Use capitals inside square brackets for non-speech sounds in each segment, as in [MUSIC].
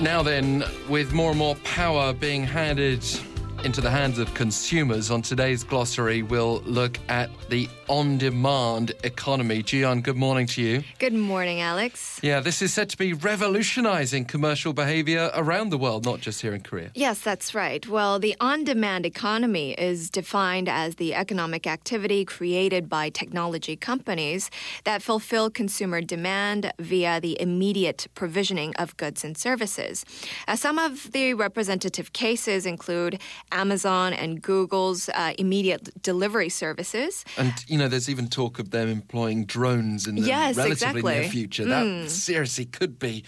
Now then, with more and more power being handed into the hands of consumers, on today's glossary, we'll look at the on demand economy. Gian, good morning to you. Good morning, Alex. Yeah, this is said to be revolutionizing commercial behavior around the world, not just here in Korea. Yes, that's right. Well, the on demand economy is defined as the economic activity created by technology companies that fulfill consumer demand via the immediate provisioning of goods and services. Uh, some of the representative cases include Amazon and Google's uh, immediate delivery services. And, you know, there's even talk of them employing drones in the yes, relatively exactly. near future. That mm. seriously could be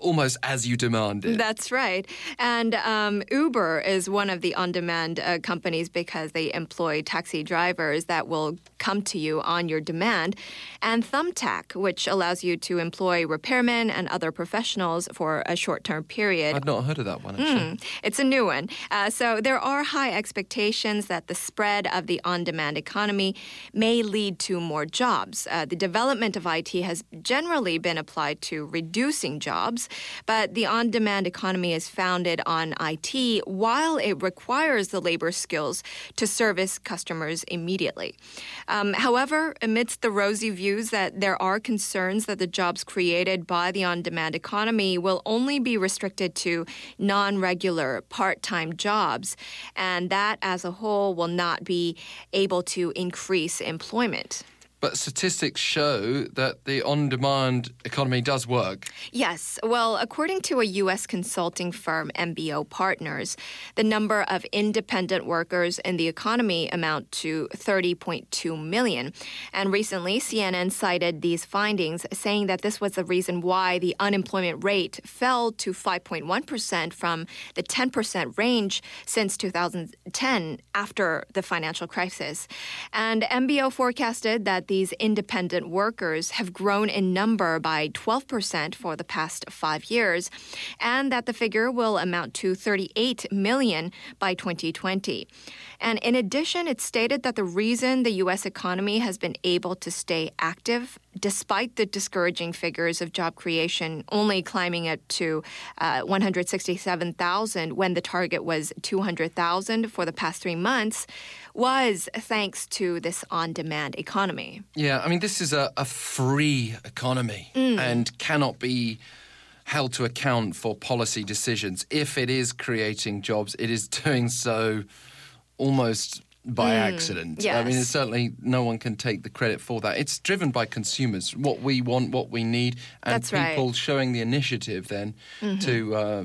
almost as you demanded. That's right. And um, Uber is one of the on demand uh, companies because they employ taxi drivers that will come to you on your demand. And Thumbtack, which allows you to employ repairmen and other professionals for a short term period. I've not heard of that one, actually. Mm, it's a new one. Uh, so there are high expectations that the spread of the on demand economy may lead to more jobs. Uh, the development of IT has generally been applied to reducing jobs. But the on demand economy is founded on IT while it requires the labor skills to service customers immediately. Um, however, amidst the rosy views that there are concerns that the jobs created by the on demand economy will only be restricted to non regular part time jobs, and that as a whole will not be able to increase employment. But statistics show that the on demand economy does work. Yes. Well, according to a U.S. consulting firm, MBO Partners, the number of independent workers in the economy amount to 30.2 million. And recently, CNN cited these findings, saying that this was the reason why the unemployment rate fell to 5.1% from the 10% range since 2010 after the financial crisis. And MBO forecasted that these independent workers have grown in number by 12% for the past five years, and that the figure will amount to 38 million by 2020. And in addition, it stated that the reason the U.S. economy has been able to stay active despite the discouraging figures of job creation only climbing up to uh, 167,000 when the target was 200,000 for the past three months, was thanks to this on demand economy. Yeah, I mean, this is a, a free economy mm. and cannot be held to account for policy decisions. If it is creating jobs, it is [LAUGHS] doing so almost by mm, accident. Yes. I mean, certainly no one can take the credit for that. It's driven by consumers, what we want, what we need, and That's people right. showing the initiative then mm-hmm. to. Uh,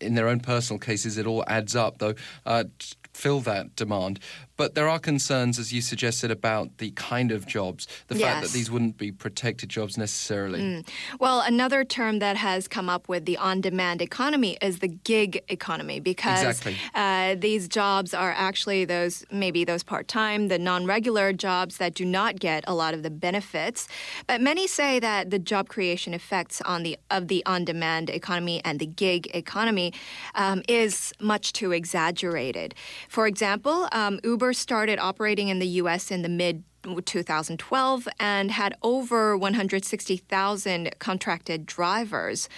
in their own personal cases, it all adds up, though, uh, fill that demand. But there are concerns, as you suggested, about the kind of jobs, the yes. fact that these wouldn't be protected jobs necessarily. Mm. Well, another term that has come up with the on demand economy is the gig economy because exactly. uh, these jobs are actually those, maybe those part time, the non regular jobs that do not get a lot of the benefits. But many say that the job creation effects on the, of the on demand economy and the gig economy um, is much too exaggerated. For example, um, Uber started operating in the U.S. in the mid 2012 and had over 160,000 contracted drivers.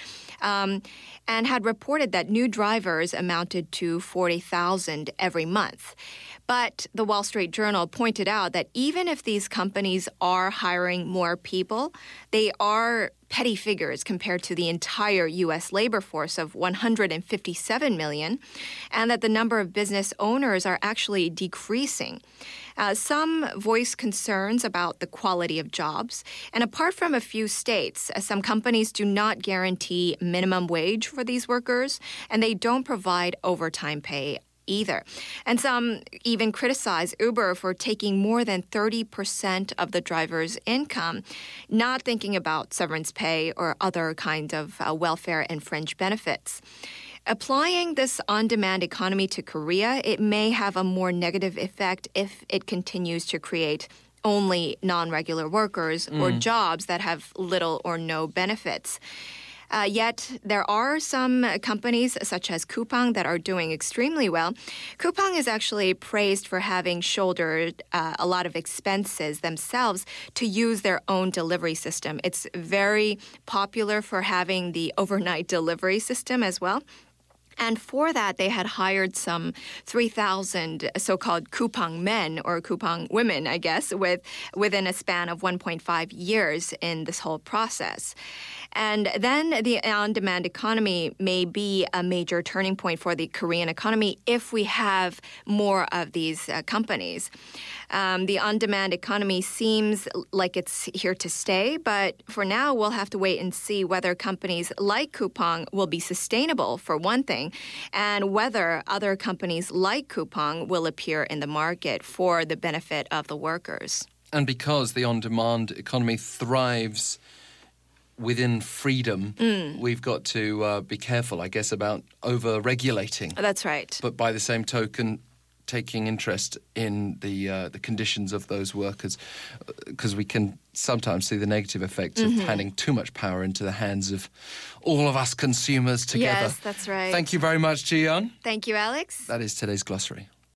Um, and had reported that new drivers amounted to 40,000 every month. But the Wall Street Journal pointed out that even if these companies are hiring more people, they are petty figures compared to the entire U.S. labor force of 157 million, and that the number of business owners are actually decreasing. Uh, some voice concerns about the quality of jobs, and apart from a few states, uh, some companies do not guarantee minimum wage for these workers, and they don't provide overtime pay either. And some even criticize Uber for taking more than 30% of the driver's income, not thinking about severance pay or other kind of uh, welfare and fringe benefits. Applying this on demand economy to Korea, it may have a more negative effect if it continues to create only non regular workers mm. or jobs that have little or no benefits. Uh, yet there are some companies such as Coupang that are doing extremely well. Coupang is actually praised for having shouldered uh, a lot of expenses themselves to use their own delivery system. It's very popular for having the overnight delivery system as well. And for that, they had hired some 3,000 so called Coupang men or Coupang women, I guess, with, within a span of 1.5 years in this whole process. And then the on demand economy may be a major turning point for the Korean economy if we have more of these uh, companies. Um, the on demand economy seems like it's here to stay, but for now, we'll have to wait and see whether companies like Coupang will be sustainable, for one thing, and whether other companies like Coupang will appear in the market for the benefit of the workers. And because the on demand economy thrives within freedom, mm. we've got to uh, be careful, I guess, about over regulating. That's right. But by the same token, taking interest in the uh, the conditions of those workers, because uh, we can sometimes see the negative effects mm-hmm. of handing too much power into the hands of all of us consumers together. Yes, that's right. Thank you very much, Ji Thank you, Alex. That is today's glossary.